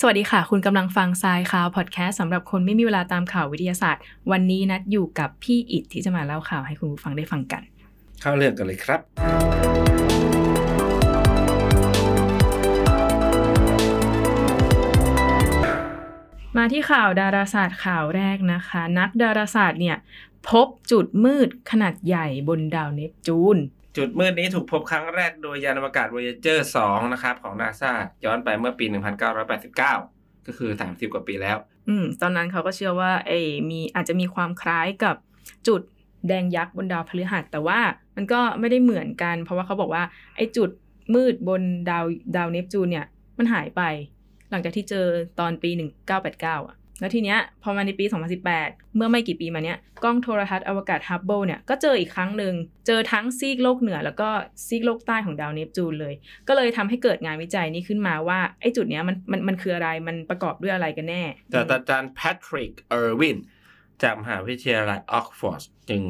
สวัสดีค่ะ คุณกำลังฟังทรายข่าวพอดแคสต์สำหรับคนไม่มีเวลาตามข่าววิทยาศาสตร์ วันนี้นัดอยู่กับพี่อิดที่จะมาเล่าข่าวให้คุณผู้ฟังได้ฟังกัน เข้าเรื่องกันเลยครับ มาที่ข่าวดาราศาสตร์ข่าวแรกนะคะ นักดาราศาสตร์เนี่ยพบจุดมืดขนาดใหญ่บนดาวเนปจูน จุดมืดนี้ถูกพบครั้งแรกโดยยานอวกาศ Voyager 2 นะครับของนาซาย้อนไปเมื่อปี 1989 ก็คือ 30 กว่าปีแล้ว อืม ตอนนั้นเขาก็เชื่อว่าเออมีอาจจะมีความคล้ายกับจุดแดงยักษ์บนดาวพฤหัส แต่ว่ามันก็ไม่ได้เหมือนกัน เพราะว่าเขาบอกว่าไอ้จุดมืดบนดาวดาวเนปจูนเนี่ย มันหายไป หลังจากที่เจอตอนปี 1989 อะ แล้วทีเนี้ยพอมาในปี 2018 เมื่อไม่กี่ปีมาเนี้ยกล้องโทรทรรศน์อวกาศฮับเบิลเนี่ยก็เจออีกครั้งหนึ่ง เจอทั้งซีกโลกเหนือ แล้วก็ซีกโลกใต้ของดาวเนปจูนเลย ก็เลยทำให้เกิดงานวิจัยนี้ขึ้นมาว่า ไอ้จุดเนี้ยมันมันมันคืออะไรมันประกอบด้วยอะไรกันแน่แต่อาจารย์แพทริกเออร์วินจากมหาวิทยาลัยออกซ์ฟอร์ดจึง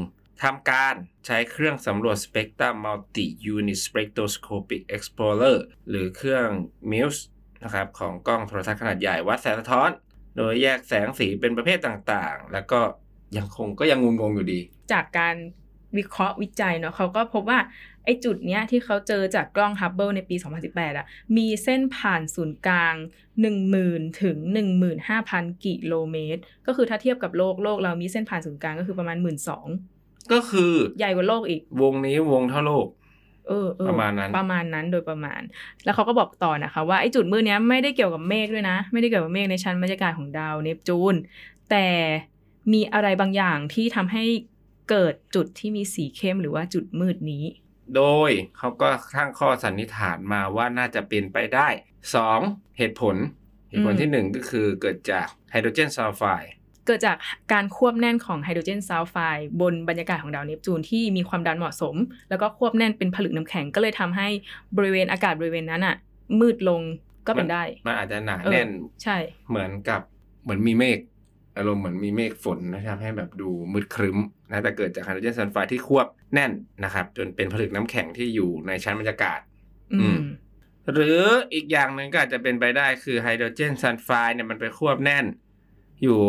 ทำการใช้เครื่องสำรวจสเปกตรัมมัลติยูนิตสเปกโ o สโคปิกเอ็กซ์พลอเรอร์หรือเครื่อง MUSE นะครับของกล้องโทรทรรศน์ขนาดใหญ่วัดแสงสะท้อน โดยแยกแสงสีเป็นประเภทต่างๆ แล้วก็ยังคงก็ยังงงๆอยู่ดี จากการวิเคราะห์วิจัยเนาะเขาก็พบว่าไอ้จุดเนี้ยที่เขาเจอจากกล้องฮับเบิลในปี 2018อะมีเส้นผ่านศูนย์กลาง 10,000 ถึง 15,000 กิโลเมตร ก็คือถ้าเทียบกับโลก โลกเรามีเส้นผ่านศูนย์กลางก็คือประมาณ 12,000 ก็คือ ใหญ่กว่าโลกอีก วงนี้วงเท่าโลก เออเออประมาณนั้นประมาณนั้นโดยประมาณ แล้วเขาก็บอกต่อนะคะ ว่าไอ้จุดมืดเนี้ยไม่ได้เกี่ยวกับเมฆด้วยนะ ไม่ได้เกี่ยวกับเมฆในชั้นบรรยากาศของดาวเนปจูน แต่มีอะไรบางอย่างที่ทำให้เกิดจุดที่มีสีเข้มหรือว่าจุดมืดนี้ โดยเขาก็ตั้งข้อสันนิษฐานมาว่าน่าจะเป็นไปได้ 2. เหตุผล เหตุผลอืมที่ 1 ก็คือเกิดจากไฮโดรเจนซัลไฟด์ เกิดจากการควบแน่นของไฮโดรเจนซัลไฟด์บนบรรยากาศของดาวเนปจูนที่มีความดันเหมาะสม แล้วก็ควบแน่นเป็นผลึกน้ำแข็งก็เลยทำให้บริเวณอากาศบริเวณนั้นอะมืดลงก็เป็นได้ มันอาจจะหนาเออแน่นใช่ เหมือนกับเหมือนมีเมฆอารมณ์เหมือนมีเมฆฝนนะครับให้แบบดูมืดครึ้มนะแต่เกิดจากไฮโดรเจนซัลไฟด์ที่ควบแน่นนะครับ จนเป็นผลึกน้ำแข็งที่อยู่ในชั้นบรรยากาศ อือืมมหรืออีกอย่างหนึ่งก็อาจจะเป็นไปได้คือไฮโดรเจนซัลไฟด์เนี่ยมันไปควบแน่น อยู่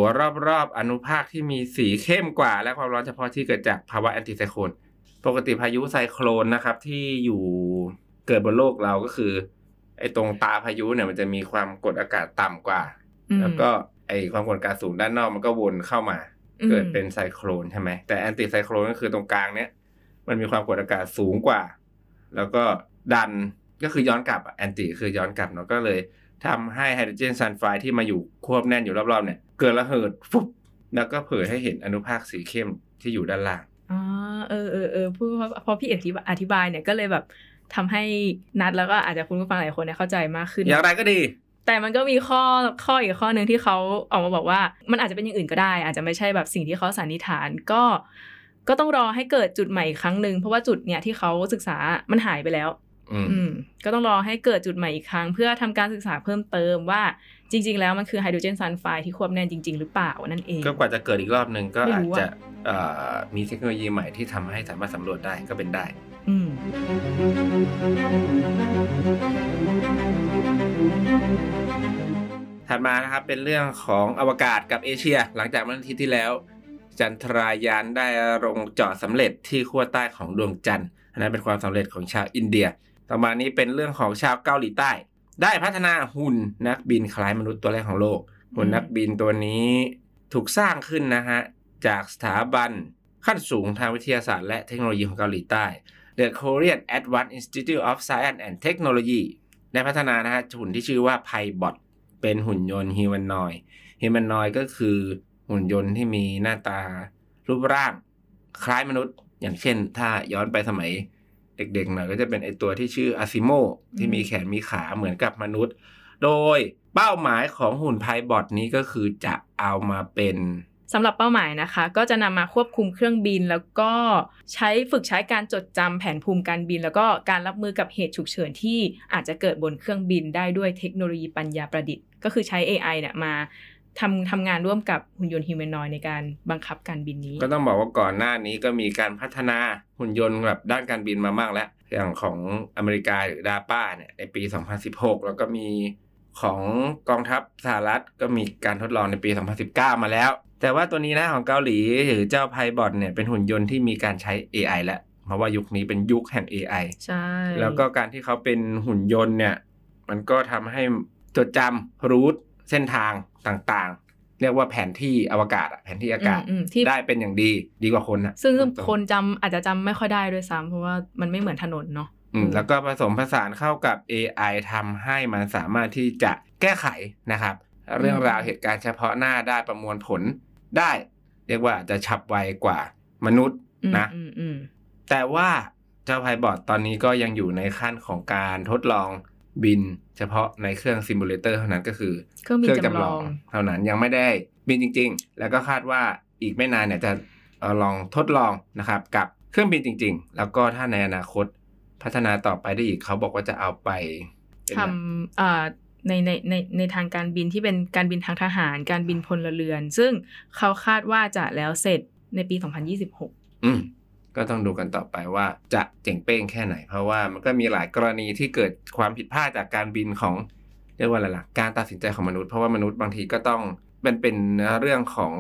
รอบๆอนุภาคที่มีสีเข้มกว่า และความร้อนเฉพาะที่เกิดจากภาวะแอนติไซโคลนปกติพายุไซโคลนนะครับที่อยู่เกิดบนโลกเราก็คือ ไอ้ตรงตาพายุเนี่ยมันจะมีความกดอากาศต่ำกว่าอืมแล้วก็ไอ้ความกดอากาศสูงด้านนอกมันก็วนเข้ามาอืมเกิดเป็นไซโคลนใช่ไหมแต่แอนติไซโคลนก็คือตรงกลางเนี้ยมันมีความกดอากาศสูงกว่า แล้วก็ดันก็คือย้อนกลับแอนติคือย้อนกลับเนาะก็เลย ทำให้ไฮโดรเจนซัลไฟด์ที่มาอยู่ควบแน่นอยู่รอบๆเนี่ยเกิดระเหิดฟุบแล้วก็เผยให้เห็นอนุภาคสีเข้มที่อยู่ด้านล่างอ๋อเออเออเออพูดเพราะพอพี่อธิบายอธิบายเนี่ยก็เลยแบบทำให้นัดแล้วก็อาจจะคุณผู้ฟังหลายคนเนี่ยเข้าใจมากขึ้น อย่างไรก็ดี แต่มันก็มีข้อข้ออีกข้อหนึ่งที่เขาออกมาบอกว่า มันอาจจะเป็นอย่างอื่นก็ได้ อาจจะไม่ใช่แบบสิ่งที่เขาสันนิษฐานก็ก็ต้องรอให้เกิดจุดใหม่อีกครั้งหนึ่งเพราะว่าจุดเนี่ยที่เขาศึกษามันหายไปแล้วอืมอืม ก็ต้องรอให้เกิดจุดใหม่อีกครั้ง เพื่อทำการศึกษาเพิ่มเติมว่าจริง ๆ แล้วมันคือไฮโดรเจนซัลไฟด์ที่ควบแน่นจริง ๆ หรือเปล่านั่นเอง ก็กว่าจะเกิดอีกรอบหนึ่งก็ไม่อาจรู้อะจะเอ่อมีเทคโนโลยีใหม่ที่ทำให้สามารถสำรวจได้ก็เป็นได้อืมถัดมานะครับเป็นเรื่องของอวกาศกับเอเชีย หลังจากเมื่ออาทิตย์ที่แล้ว จันทรายานได้ลงจอดสำเร็จที่ขั้วใต้ของดวงจันทร์อันนั้นเป็นความสำเร็จของชาวอินเดีย ต่อมานี้เป็นเรื่องของชาวเกาหลีใต้ ได้พัฒนาหุ่นนักบินคล้ายมนุษย์ตัวแรกของโลก หุ่นนักบินตัวนี้ถูกสร้างขึ้นนะฮะ จากสถาบันขั้นสูงทางวิทยาศาสตร์และเทคโนโลยีของเกาหลีใต้ The Korean Advanced Institute of Science and Technology ได้พัฒนานะฮะหุ่นที่ชื่อว่า Pybot เป็นหุ่นยนต์ฮิวแมนนอยฮิวแมนนอยก็คือหุ่นยนต์ที่มีหน้าตารูปร่าง คล้ายมนุษย์ อย่างเช่น ถ้าย้อนไปสมัย เด็กๆหน่อยก็จะเป็นไอตัวที่ชื่ออาซิโมที่มีแขนมีขาเหมือนกับมนุษย์ โดยเป้าหมายของหุ่นไพบอทนี้ก็คือจะเอามาเป็นสำหรับเป้าหมายนะคะ ก็จะนำมาควบคุมเครื่องบิน แล้วก็ใช้ฝึกใช้การจดจำแผนภูมิการบิน แล้วก็การรับมือกับเหตุฉุกเฉินที่อาจจะเกิดบนเครื่องบินได้ด้วยเทคโนโลยีปัญญาประดิษฐ์ ก็คือใช้ AI เนี่ยมา ทำทำงานร่วมกับหุ่นยนต์ฮิวแมนอยในการบังคับการบินนี้ ก็ต้องบอกว่าก่อนหน้านี้ก็มีการพัฒนาหุ่นยนต์แบบด้านการบินมามากแล้ว อย่างของอเมริกาหรือดาป้าเนี่ยในปี 2016 แล้วก็มีของกองทัพสหรัฐก็มีการทดลองในปี 2019 มาแล้ว แต่ว่าตัวนี้นะของเกาหลีหรือเจ้าไพบอทเนี่ยเป็นหุ่นยนต์ที่มีการใช้ AI แล้วเพราะว่ายุคนี้เป็นยุคแห่ง AI ใช่ แล้วก็การที่เขาเป็นหุ่นยนต์เนี่ย มันก็ทำให้จดจำรูท เส้นทางต่างๆ เรียกว่าแผนที่อวกาศอะแผนที่อากาศอืมอืมที่ได้เป็นอย่างดีดีกว่าคนอะซึ่งตรงๆคนจำอาจจะจำไม่ค่อยได้ด้วยซ้ำเพราะว่ามันไม่เหมือนถนนเนาะอืมแล้วก็ผสมผสานเข้ากับ AI ทำให้มันสามารถที่จะแก้ไขนะครับ เรื่องราวเหตุการณ์เฉพาะหน้าได้ประมวลผลได้ เรียกว่าอาจจะฉับไวกว่ามนุษย์อืมนะอืมอืมแต่ว่าเจ้า Pibot ตอนนี้ก็ยังอยู่ในขั้นของการทดลอง บินเฉพาะในเครื่อง simulator เท่านั้นก็คือ เครื่องบินจำลองเท่านั้นยังไม่ได้บินจริง ๆ แล้วก็คาดว่าอีกไม่นานเนี่ยจะเอ่อลองทดลองนะครับ กับเครื่องบินจริง ๆ แล้วก็ถ้าในอนาคตพัฒนาต่อไปได้อีกเขาบอกว่าจะเอาไปเป็นทำอ่าในในในในทางการบินที่เป็นการบินทางทหาร การบินพลเรือน ซึ่งเขาคาดว่าจะแล้วเสร็จในปี 2026 อืม ก็ต้องดูกันต่อไปว่าจะเจ๋งเป้งแค่ไหน เพราะว่ามันก็มีหลายกรณีที่เกิดความผิดพลาดจากการบินของเรียกว่าอะไรล่ะการตัดสินใจของมนุษย์เพราะว่ามนุษย์บางทีก็ต้องเป็นเป็นเรื่องของ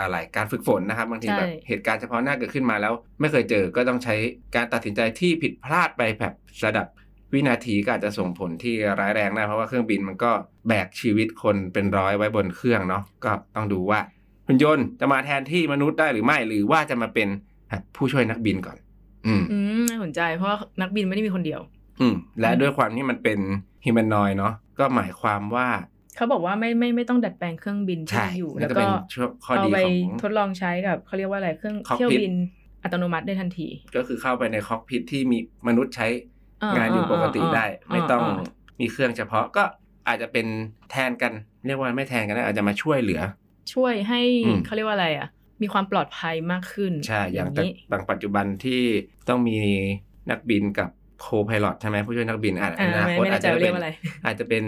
อะไรการฝึกฝนนะครับบางทีใช่แบบเหตุการณ์เฉพาะหน้าเกิดขึ้นมาแล้ว ไม่เคยเจอก็ต้องใช้การตัดสินใจที่ผิดพลาดไปแบบระดับวินาทีก็อาจจะส่งผลที่ร้ายแรงได้เพราะว่าเครื่องบินมันก็แบกชีวิตคนเป็นร้อยไว้บนเครื่องเนาะก็ต้องดูว่าหุ่นยนต์จะมาแทนที่มนุษย์ได้หรือไม่ หรือว่าจะมาเป็น ผู้ช่วยนักบินก่อน อืมอืมน่าสนใจเพราะว่านักบินไม่ได้มีคนเดียว อืม และด้วยความที่มันเป็นฮิม a นอยเนาะก็หมายความว่า เขาบอกว่าไม่ไม่ไม่ต้องดัดแปลงเครื่องบินที่ใช่มีอยู่นั่แล้นวก็ก็เป็นช่วงข้อเอาดีไปของทดลองใช้กับเขาเรียกว่าอะไรเครื่อง Cockpit เที่ยวบินอัตโนมัติได้ทันที ก็คือเข้าไปในคอกพิทที่มีมนุษย์ใช้อ่างานอยู่ปกติได้อ่าไม่ต้องอ่ามีเครื่องเฉพาะก็อาจจะเป็นแทนกัน เรียกว่าไม่แทนกันนะอาจจะมาช่วยเหลือ ช่วยให้อืมเขาเรียกว่าอะไรอะ มีความปลอดภัยมากขึ้น ใช่ อย่างแต่นี้บางปัจจุบันที่ต้องมีนักบินกับโคพายロใช่ไหมผู้ช่วยนักบินอาจอ่าอนาไม่คตไม่อาแน่จใจจะว่าเรีเป็ยกนว่าอะไรอาจจะเป็น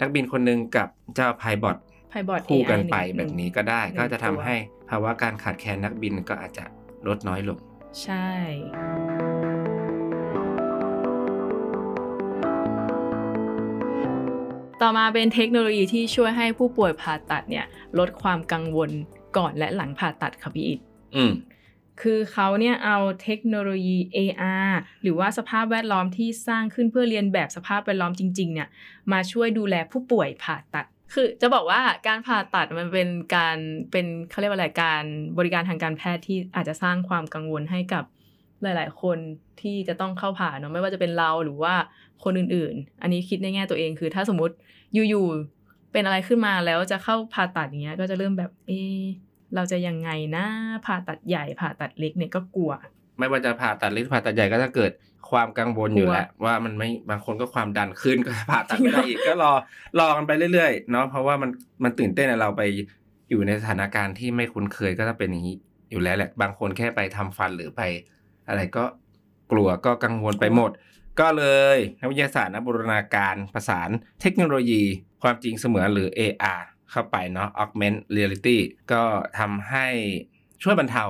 นักบินคนหนึ่งกับเจ้าพายบอทไพบอดคู่กัน AI ไปหนึ่งแบบนี้ก็ได้หนึ่งก็จะทำตัวให้ภาวะการขาดแคลนนักบินก็อาจจะลดน้อยลง ใช่ต่อมาเป็นเทคโนโลยีที่ช่วยให้ผู้ป่วยผ่าตัดเนี่ยลดความกังวล ก่อนและหลังผ่าตัดค่ะพี่อิดอืมคือเขาเนี่ยเอาเทคโนโลยี AR หรือว่าสภาพแวดล้อมที่สร้างขึ้นเพื่อเรียนแบบสภาพแวดล้อมจริง ๆ เนี่ย มาช่วยดูแลผู้ป่วยผ่าตัด คือจะบอกว่าการผ่าตัดมันเป็นการเป็นเขาเรียกว่าอะไรการบริการทางการแพทย์ที่อาจจะสร้างความกังวลให้กับหลาย ๆ คนที่จะต้องเข้าผ่าเนาะไม่ว่าจะเป็นเราหรือว่าคนอื่น ๆ อันนี้คิดในแง่ตัวเองคือ ถ้าสมมติอยู่ ๆ เป็นอะไรขึ้นมาแล้วจะเข้าผ่าตัดอย่างเงี้ยก็จะเริ่มแบบเอะ เราจะยังไงนะผ่าตัดใหญ่ผ่าตัดเล็กเนี่ยก็กลัว ไม่ว่าจะผ่าตัดเล็กผ่าตัดใหญ่ก็จะเกิดความกังวลอยู่แหละว่ามันไม่บางคนก็ความดันขึ้นก็ผ่าตัดไม่ได้อีกก็รอรอกันไปเรื่อยๆเนาะเพราะว่ามันมันตื่นเต้นอะเราไปอยู่ในสถานการณ์ที่ไม่คุ้นเคยก็จะเป็นอย่างนี้อยู่แล้วแหละ บางคนแค่ไปทำฟันหรือไป อะไรก็กลัวก็กังวลไปหมด ก็เลยนักวิทยาศาสตร์นักบูรณาการประสานเทคโนโลยี ความจริงเสมือนหรือ AR เข้าไปเนาะ augment reality ก็ทำให้ช่วยบรรเทา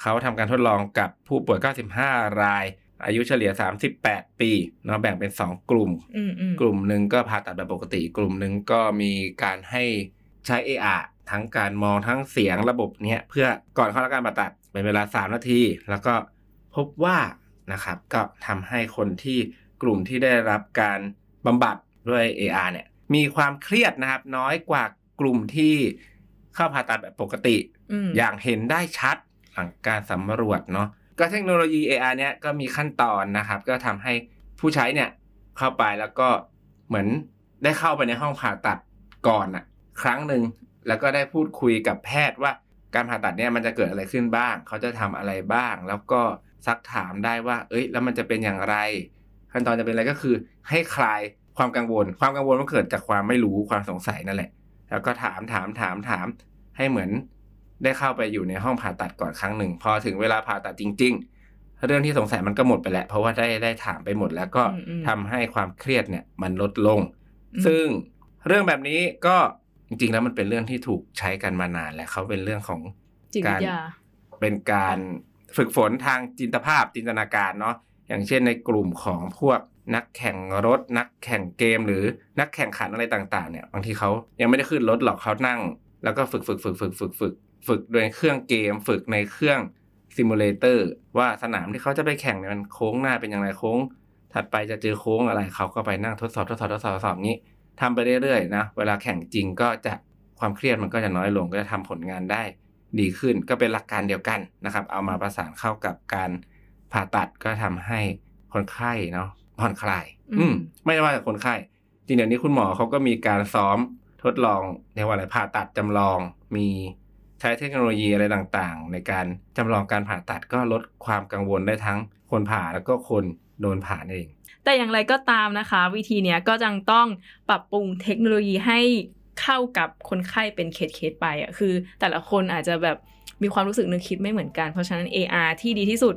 เขาทำการทดลองกับผู้ป่วย 95 ราย อายุเฉลี่ย 38 ปีเนาะแบ่งเป็น 2 กลุ่มอืมอืมกลุ่มหนึ่งก็ผ่าตัดแบบปกติ กลุ่มหนึ่งก็มีการให้ใช้ AR ทั้งการมองทั้งเสียงระบบเนี้ยเพื่อก่อนเข้ารับการผ่าตัดเป็นเวลา 3 นาที แล้วก็พบว่านะครับก็ทำให้คนที่กลุ่มที่ได้รับการบำบัดด้วย AR เนี่ยมีความเครียดนะครับน้อยกว่าก ลุ่มที่เข้าผ่าตัดแบบปกติอืมอย่างเห็นได้ชัดหลังการสำรวจเนาะก็เทคโนโลยี AR เนี่ยก็มีขั้นตอนนะครับ ก็ทำให้ผู้ใช้เนี่ยเข้าไปแล้วก็เหมือนได้เข้าไปในห้องผ่าตัดก่อนอะครั้งหนึ่งแล้วก็ได้พูดคุยกับแพทย์ว่าการผ่าตัดเนี่ยมันจะเกิดอะไรขึ้นบ้าง เขาจะทำอะไรบ้าง แล้วก็ซักถามได้ว่า เอ้ย แล้วมันจะเป็นอย่างไร ขั้นตอนจะเป็นอะไรก็คือ ให้คลายความกังวล ความกังวลมันเกิดจากความไม่รู้ความสงสัยนั่นแหละ แล้วก็ถามถามถามถาม ให้เหมือนได้เข้าไปอยู่ในห้องผ่าตัดก่อนครั้งหนึ่ง พอถึงเวลาผ่าตัดจริง ๆ เรื่องที่สงสัยมันก็หมดไปแล้ว เพราะว่าได้ได้ถามไปหมด แล้วก็อืมอืมทำให้ความเครียดเนี่ยมันลดลงอืมซึ่งเรื่องแบบนี้ก็จริงๆ แล้วมันเป็นเรื่องที่ถูกใช้กันมานานแล้วเขาเป็นเรื่องของจิตวิทยาเป็นการฝึกฝนทางจินตภาพจินตนาการเนาะอย่างเช่นในกลุ่มของพวก นักแข่งรถ นักแข่งเกมหรือนักแข่งขันอะไรต่างๆเนี่ยบางทีเขายังไม่ได้ขึ้นรถหรอกเขานั่ง แล้วก็ฝึกฝึกฝึกฝึกฝึกฝึกฝึกโดยเครื่องเกม ฝึกในเครื่อง simulator ว่าสนามที่เขาจะไปแข่งเนี่ยมันโค้งหน้าเป็นอย่างไรโค้ง ถัดไปจะเจอโค้งอะไรเขาก็ไปนั่งทดสอบทดสอบทดสอบทดสอบนี้ทำไปเรื่อยๆนะเวลาแข่งจริงก็จะความเครียดมันก็จะน้อยลงก็จะทำผลงานได้ดีขึ้นก็เป็นหลักการเดียวกันนะครับ เอามาประสานเข้ากับการผ่าตัดก็ทำให้คนไข้เนาะ ผ่อนคลาย อืม ไม่ว่าแต่คนไข้จริงเดี๋ยวนี้คุณหมอเขาก็มีการซ้อมทดลองเรียกว่าอะไรผ่าตัดจำลอง มีใช้เทคโนโลยีอะไรต่างๆ ในการจำลองการผ่าตัดก็ลดความกังวลได้ทั้งคนผ่าแล้วก็คนโดนผ่าเอง แต่อย่างไรก็ตามนะคะ วิธีเนี้ยก็ยังต้องปรับปรุงเทคโนโลยีให้เข้ากับคนไข้เป็นเคสเคสไปอะคือ แต่ละคนอาจจะแบบมีความรู้สึกนึกคิดไม่เหมือนกัน เพราะฉะนั้น AR ที่ดีที่สุด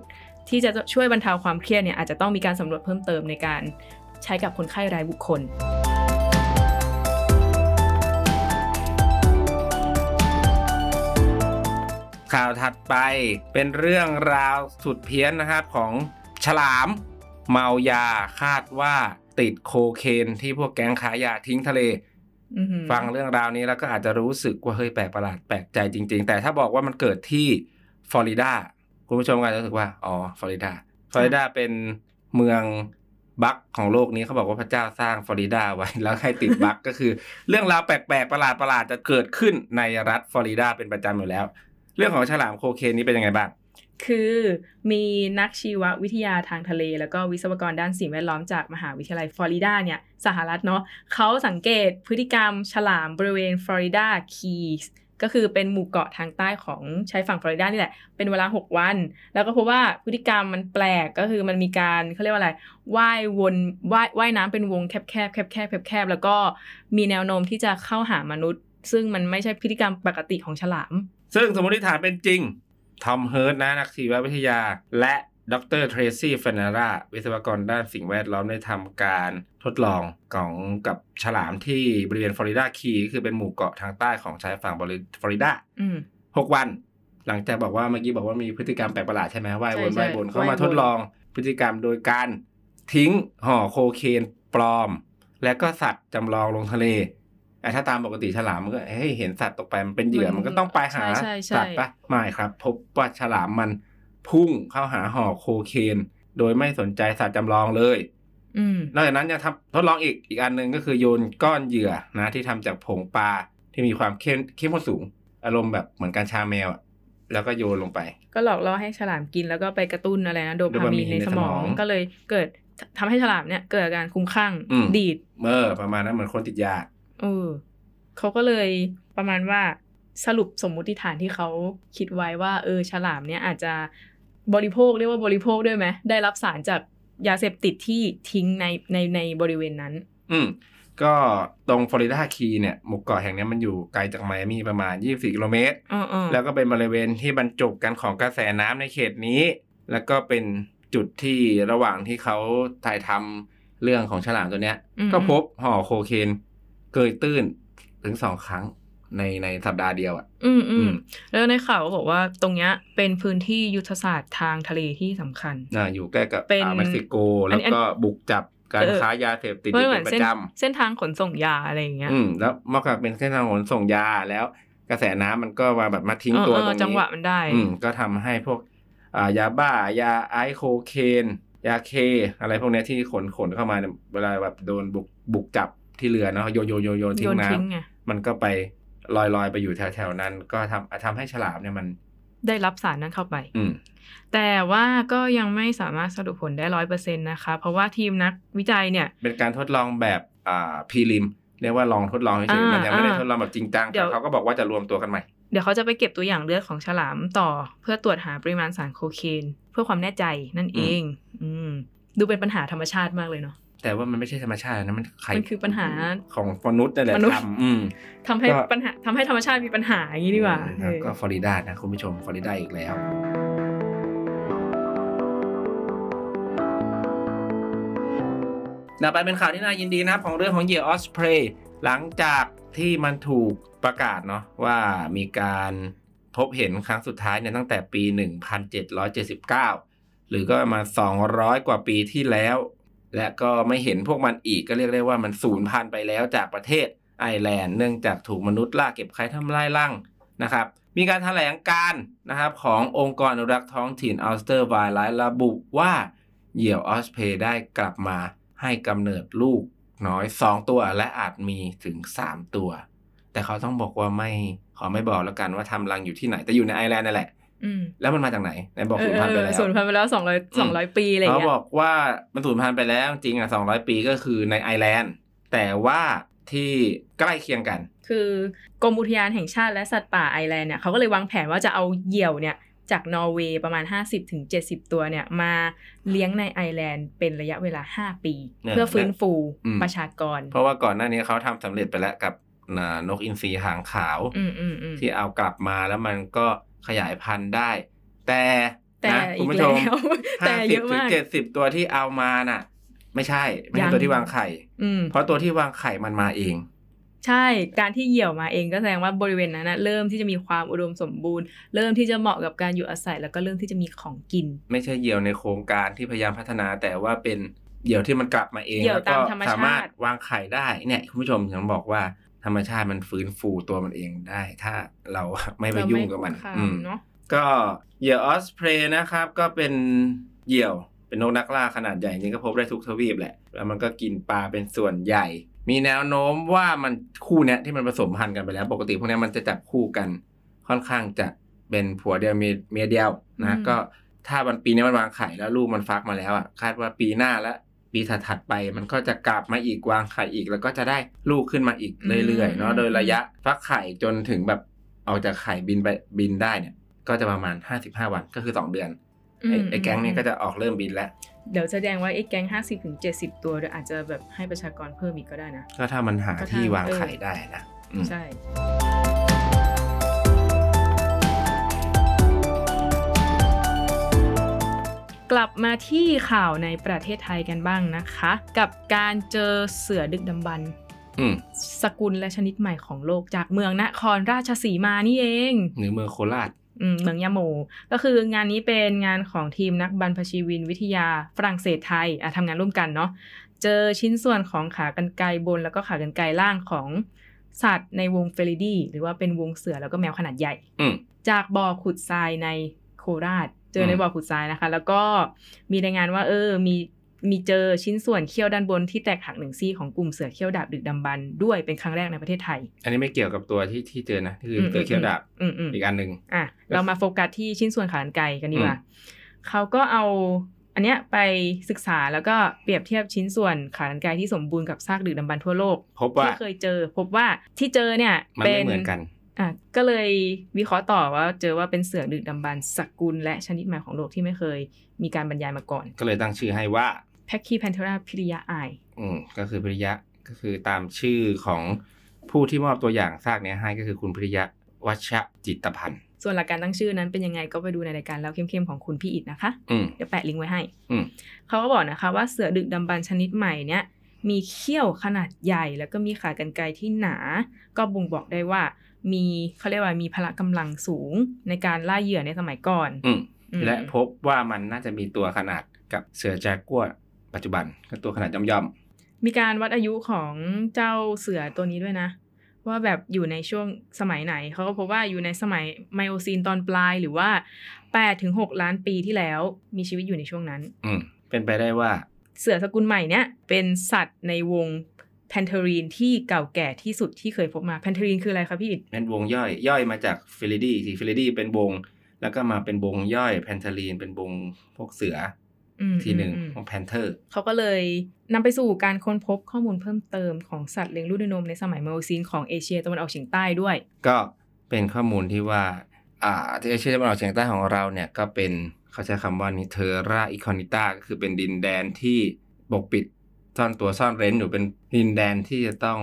ที่จะช่วยบรรเทาความเครียดเนี่ยอาจจะต้องมีการสำรวจเพิ่มเติมในการใช้กับคนไข้รายบุคคล ข่าวถัดไปเป็นเรื่องราวสุดเพี้ยนนะครับของฉลาม เมายาคาดว่าติดโคเคนที่พวกแก๊งขายยาทิ้งทะเลอือหือฟังเรื่องราวนี้แล้วก็อาจจะรู้สึกว่าเฮ้ยแปลกประหลาดแปลกใจจริง ๆ แต่ถ้าบอกว่ามันเกิดที่ฟลอริดา คุณผู้ชมก็อาจจะรู้สึกว่า อ๋อ ฟลอริดา ฟลอริดาเป็นเมืองบัคของโลกนี้เขาบอกว่าพระเจ้าสร้างฟลอริดาไว้ แล้วให้ติดบัคก็คือ เรื่องราวแปลกๆ ประหลาดประหลาดๆจะเกิดขึ้นในรัฐฟลอริดาเป็นประจำอยู่แล้ว เรื่องของฉลามโคเคนนี้เป็นยังไงบ้าง คือมีนักชีววิทยาทางทะเล แล้วก็วิศวกรด้านสิ่งแวดล้อมจากมหาวิทยาลัยฟลอริดาเนี่ยสหรัฐเนาะเขาสังเกตพฤติกรรมฉลามบริเวณฟลอริดาคีส ก็คือเป็นหมู่เกาะทางใต้ของชายฝั่งฟลอริดานี่แหละ เป็นเวลา 6 วัน แล้วก็พบว่าพฤติกรรมมันแปลกก็คือมันมีการเขาเรียกว่าอะไรว่ายวนว่ายว่ายน้ำเป็นวงแคบแคบแคบแคบแคบแคบแล้วก็มีแนวโน้มที่จะเข้าหามนุษย์ ซึ่งมันไม่ใช่พฤติกรรมปกติของฉลาม ซึ่งสมมติฐานเป็นจริงทอมเฮิร์ดนะนักชีววิทยา และ ดรเทรซี่เฟนาราวิศวกรด้านสิ่งแวดล้อมได้ทำการทดลองของกับฉลามที่บริเวณฟลอริดาคีย์คือเป็นหมู่เกาะทางใต้ของชายฝั่งฟลอริดาอืมหกวัน หลังจากบอกว่าเมื่อกี้บอกว่ามีพฤติกรรมแปลกประหลาดใช่ไหมว่ายวนใช่ใช่ว่ายวนเขาว่ายมาวนทดลองพฤติกรรมโดยการทิ้งห่อโคเคนปลอม และก็สัตว์จำลองลงทะเลอะถ้าตามปกติฉลามมันก็เฮ้ยเห็นสัตว์ตกไปมันเป็นเหยื่อมันก็ต้องไปหาใช่ใช่สัตว์ปะไม่ครับ พบว่าฉลามมัน พุ่งเข้าหาห่อโคเคน โดยไม่สนใจสัตว์จำลองเลยอืมนอกจากนั้นยังทำทดลองอีกอีกอันหนึ่งก็คือโยนก้อนเหยื่อนะ ที่ทำจากผงปลาที่มีความเข้มเข้มข้นสูง อารมณ์แบบเหมือนการชาแมวอะแล้วก็โยนลงไป ก็หลอกล่อให้ฉลามกินแล้วก็ไปกระตุ้นอะไรนะโดโดพาพามีมีนนในในสสมมอองงก็เลยเกิดทำให้ฉลามเนี่ยเกิดอาการคลุ้มคลั่งอืมดีดเออประมาณนั้นเหมือนคนติดยาเออเขาก็เลยประมาณว่าสรุปสมมุติฐานที่เขาคิดไว้ว่า เออฉลามเนี่ยอาจจะ บริโภคเรียกว่าบริโภคด้วยไหมได้รับสารจากยาเสพติดที่ทิ้งในในในบริเวณนั้น อืมก็ตรงฟลอริดาคีเนี่ยหมู่เกาะแห่งเนี้ยมันอยู่ไกลจากไมอามีประมาณ 24 กิโลเมตรอ๋อๆแล้วก็เป็นบริเวณที่บรรจบกันของกระแสน้ำในเขตนี้ แล้วก็เป็นจุดที่ระหว่างที่เขาถ่ายทำเรื่องของฉลามตัวเนี้ยอืมก็พบห่อโคเคน เกยตื้นถึงสองครั้ง ในในสัปดาห์เดียวอะ อืมอือืมมแล้วในข่าวก็บอกว่าตรงเนี้ยเป็นพื้นที่ยุทธศาสตร์ทางทะเลที่สำคัญอ่าอยู่ใกล้กับเป็นอ่าวเม็กซิโกอัแล้นวนี้ก็บุกจับการเออค้ายาเสพติดเพราะอยู่เหมืเป็อนนปเส้นระจำเส้นทางขนส่งยาอะไรอย่างเงี้ย อืมแล้วเมื่อก่อนเป็นเส้นทางขนส่งยาแล้วกระแสน้ำมันก็มาแบบมาทิ้งเออตัวเอตรองนี้จังหวะมันได้ อืมก็ทำให้พวกอ่ายาบ้ายาไอซ์โคเคนยาเคอะไรพวกเนี้ยที่ขนขนเข้ามาเนี่ยเวลาแบบโดนบุกบุกจับที่เรือเนาะโยนโยนโยนโยนทิ้โยงนน้ทิ้งไงำมันก็ไป ลอยลอยไปอยู่แถวแถวๆนั้น ก็ทำทำให้ฉลามเนี่ยมันได้รับสารนั้นเข้าไปอืมแต่ว่าก็ยังไม่สามารถสรุปผลได้ร้อยเปอร์เซ็นต์นะคะ เพราะว่าทีมนักวิจัยเนี่ย เป็นการทดลองแบบอ่าพีริม เรียกว่าลองทดลองเฉยอ่าๆมันยังไม่ได้อ่าทดลองแบบจริงจังเดี๋ยวแต่เขาก็บอกว่าจะรวมตัวกันใหม่ เดี๋ยวเขาจะไปเก็บตัวอย่างเลือดของฉลามต่อ เพื่อตรวจหาปริมาณสารโคเคน เพื่อความแน่ใจนั่นเอง อืม ดูเป็นปัญหาธรรมชาติมากเลยเนาะแต่ว่ามันไม่ใช่ธรรมชาตินะมันใครมันคือปัญหาของมนุษย์นั่นแหละมนุษย์ทำอืมทำให้ก็ปัญหาทำให้ธรรมชาติมีปัญหาอย่างนี้ดีกว่าเออเออก็ฟลอริดานะคุณผู้ชมฟลอริดาอีกแล้วต่อไปเป็นข่าวที่น่ายินดีนะครับของเรื่องของเหยื่อออสเพรย์หลังจากที่มันถูกประกาศเนาะว่ามีการพบเห็นครั้งสุดท้ายเนี่ยตั้งแต่ปี 1779 หรือก็มา 200 กว่าปีที่แล้ว และก็ไม่เห็นพวกมันอีกก็เรียกได้ว่ามันสูญพันธุ์ไปแล้วจากประเทศไอร์แลนด์เนื่องจากถูกมนุษย์ล่าเก็บไข่ทำลายรังนะครับ มีการถแถลงการณ์นะครับขององค์กรอนุรักษ์ท้องถิ่น Ulster Wildlife ระบุว่าเหยี่ยว osprey ได้กลับมาให้กำเนิดลูกน้อย 2 ตัวและอาจมีถึง 3 ตัว แต่เขาต้องบอกว่าไม่ขอไม่บอกแล้วกันว่าทำรังอยู่ที่ไหน แต่อยู่ในไอร์แลนด์นั่นแหละ แล้วมันมาจากไหนไหนบอกสูญพันธุ์ไปแล้วสูญพันธุ์ไปแล้วสองร้อยสองร้อยปีอะไรเขาเงี้ยบอกว่ามันสูญพันธุ์ไปแล้วจริงอะสองร้อยปีก็คือในไอร์แลนด์แต่ว่าที่ใกล้เคียงกัน คือกรมอุทยานแห่งชาติและสัตว์ป่าไอร์แลนด์เนี่ยเขาก็เลยวางแผนว่าจะเอาเหยี่ยวเนี่ยจากนอร์เวย์ประมาณ 50-70 ตัวเนี่ยมาเลี้ยงในไอร์แลนด์เป็นระยะเวลา 5 ปีเนี่ยเพื่อฟื้นฟูอืมประชากร เพราะว่าก่อนหน้านี้เขาทำสำเร็จไปแล้วกับอ่านกอินทรีหางขาวอืมอืมอืมที่เอากลับมาแล้วมันก็ ขยายพันธุ์ได้ แต่แต่นะคุอีณกผู้ชแล้มวแต่ห้าเยสิบอะถึงมากเจ็ดสิบตัวที่เอามาน่ะ ไม่ใช่ ไม่ยัใช่งตัวที่วางไข่อืมเพราะตัวที่วางไข่มันมาเอง ใช่การที่เหยี่ยวมาเองก็แสดงว่าบริเวณนั้นนะเริ่มที่จะมีความอุดมสมบูรณ์ เริ่มที่จะเหมาะกับการอยู่อาศัย แล้วก็เริ่มที่จะมีของกิน ไม่ใช่เหยี่ยวในโครงการที่พยายามพัฒนาแต่ว่าเป็นเหยี่ยวที่มันกลับมาเองเหยี่ยวแล้วก็ตามธรรมชาติสามารถวางไข่ได้เนี่ยคุณผู้ชมยังบอกว่า ธรรมชาติมันฟื้นฟูตัวมันเองได้ ถ้าเราไม่ไปยุ่งกับมันเราไคุกคาอืมเนาะก็เหยี่ยวออสเพรย์นะครับ ก็เป็นเหยี่ยวเป็นนกนักล่าขนาดใหญ่จริงก็พบได้ทุกทวีปแหละ แล้วมันก็กินปลาเป็นส่วนใหญ่ มีแนวโน้มว่ามันคู่เนี้ยที่มันผสมพันธุ์กันไปแล้ว ปกติพวกเนี้ยมันจะจับคู่กัน ค่อนข้างจะเป็นผัวเดียวเมียเมียเดียวนะอืมก็ถ้ามันปีนี้มันวางไข่แล้วลูกมันฟักมาแล้วอะคาดว่าปีหน้าและ ปีถัดๆไปมันก็จะกลับมาอีกวางไข่อีก แล้วก็จะได้ลูกขึ้นมาอีกเรื่อยๆเนาะโดยระยะฟักไข่จนถึงแบบออกจากไข่บินไปบินได้เนี่ย ก็จะประมาณ 55 วันก็คือ 2 เดือนไอ้มไอ้แก๊งนี้ก็จะออกเริ่มบินแล้ว เดี๋ยวแสดงว่าไอ้แก๊งห้าสิบถึงเจ็ดสิบตัวเดี๋ยวอาจจะแบบให้ประชากรเพิ่มอีกก็ได้นะ ก็ถ้ามันหาก็ถ้าที่วางเออไข่ได้นะอืมใช่ กลับมาที่ข่าวในประเทศไทยกันบ้างนะคะ กับการเจอเสือดึกดำบรรพ์อืมสกุลและชนิดใหม่ของโลกจากเมืองนครราชสีมานี่เองหรือเมืองโคราชอืมเมืองยะโม ก็คืองานนี้เป็นงานของทีมนักบรรพชีวินวิทยาฝรั่งเศสไทยอะทำงานร่วมกันเนาะเจอชิ้นส่วนของขากรรไกรบนแล้วก็ขากรรไกรล่างของสัตว์ในวงเฟลิดีหรือว่าเป็นวงเสือแล้วก็แมวขนาดใหญ่อืมจากบ่อขุดทรายในโคราช เจอในอืมบ่อขุดทรายนะคะ แล้วก็มีรายงานว่าเออมีมีเจอชิ้นส่วนเขี้ยวด้านบนที่แตกหักหนึ่งซี่ของกลุ่มเสือเขี้ยวดาบดึกดำบรรพ์ด้วยเป็นครั้งแรกในประเทศไทย อันนี้ไม่เกี่ยวกับตัวที่ที่เจอนะคืออืมเสือเขียวดาบอืมอืมอีกอันหนึ่งอะเรามาโฟกัสที่ชิ้นส่วนขากรรไกรกันดีกว่าอืมเขาก็เอาอันเนี้ยไปศึกษาแล้วก็เปรียบเทียบชิ้นส่วนขากรรไกรที่สมบูรณ์กับซากดึกดำบรรพ์ทั่วโลกพบว่าที่เคยเจอ พบว่าที่เจอเนี่ยมันเป็ไม่นเหมือนกัน อะก็เลยวิเคราะห์ต่อว่าเจอว่าเป็นเสือดึกดำบรรพ์สกุล และชนิดใหม่ของโลกที่ไม่เคยมีการบรรยายมาก่อน ก็เลยตั้งชื่อให้ว่าแพคคีแพนเทราพิริยาไออืมก็คือพิริยะก็คือตามชื่อของผู้ที่มอบตัวอย่างซากเนี้ยให้ก็คือคุณพิริยะวัชจิตพันธ์ ส่วนหลักการตั้งชื่อนั้นเป็นยังไงก็ไปดูในรายการแล้วเข้มๆของคุณพี่อิดนะคะอืมเดี๋ยวแปะลิงก์ไว้ให้อืมเขาก็บอกนะคะว่าเสือดึกดำบรรพ์ชนิดใหม่เนี้ยมีเขี้ยวขนาดใหญ่ แล้วก็มีขากรรไกรที่หนา ก็บ่งบอกได้ว่า มีเขาเรียกว่ามีพละกำลังสูงในการล่าเหยื่อในสมัยก่อนอืมอืมและพบว่ามันน่าจะมีตัวขนาดกับเสือจากัวปัจจุบันก็ตัวขนาดย่อมมีการวัดอายุของเจ้าเสือตัวนี้ด้วยนะ ว่าแบบอยู่ในช่วงสมัยไหนเขาก็พบว่าอยู่ในสมัยไมโอซีนตอนปลายหรือว่า8ถึง6ล้านปีที่แล้ว มีชีวิตอยู่ในช่วงนั้นๆอืมเป็นไปได้ว่า เสือสกุลใหม่เนี้ยเป็นสัตว์ในวง Pantherine ที่เก่าแก่ที่สุดที่เคยพบมา Pantherine คืออะไรคะพี่อิดเป็นวงย่อยย่อยมาจาก Felidae ที่ Felidae เป็นวง แล้วก็มาเป็นวงย่อย Pantherine เป็นวงพวกเสืออืมทีหนึ่งอืมของแพนเทอร์เขาก็เลยนำไปสู่การค้นพบข้อมูลเพิ่มเติมของสัตว์เลี้ยงลูกด้วยนมในสมัยไมโอซีนของเอเชียตะวันออกเฉียงใต้ด้วย ก็เป็นข้อมูลที่ว่าอ่าที่เอเชียตะวันออกเฉียงใต้ของเราเนี่ยก็เป็นเขาใช้คำว่านิเทอร่าอิคอนิต้าก็คือเป็นดินแดนที่ปกปิด ซ่อนตัวซ่อนเร้นอยู่เป็นดินแดนที่จะต้อง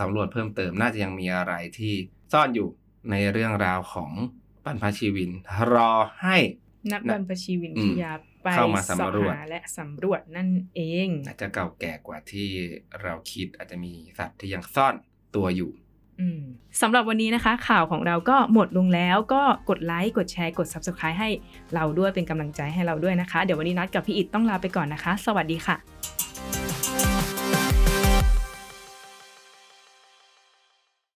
สำรวจเพิ่มเติมน่าจะยังมีอะไรที่ซ่อนอยู่ในเรื่องราวของบรรพชีวิน รอให้นักบรรพชีวินอืมวิทยาไปเข้ามาสำรวจหาและสำรวจนั่นเอง อาจจะเก่าแก่กว่าที่เราคิดอาจจะมีสัตว์ที่ยังซ่อนตัวอยู่อืมสำหรับวันนี้นะคะ ข่าวของเราก็หมดลงแล้วก็กดไลค์กดแชร์กด Subscribe ให้เราด้วยเป็นกำลังใจให้เราด้วยนะคะ เดี๋ยววันนี้นัดกับพี่อิดต้องลาไปก่อนนะคะ สวัสดีค่ะ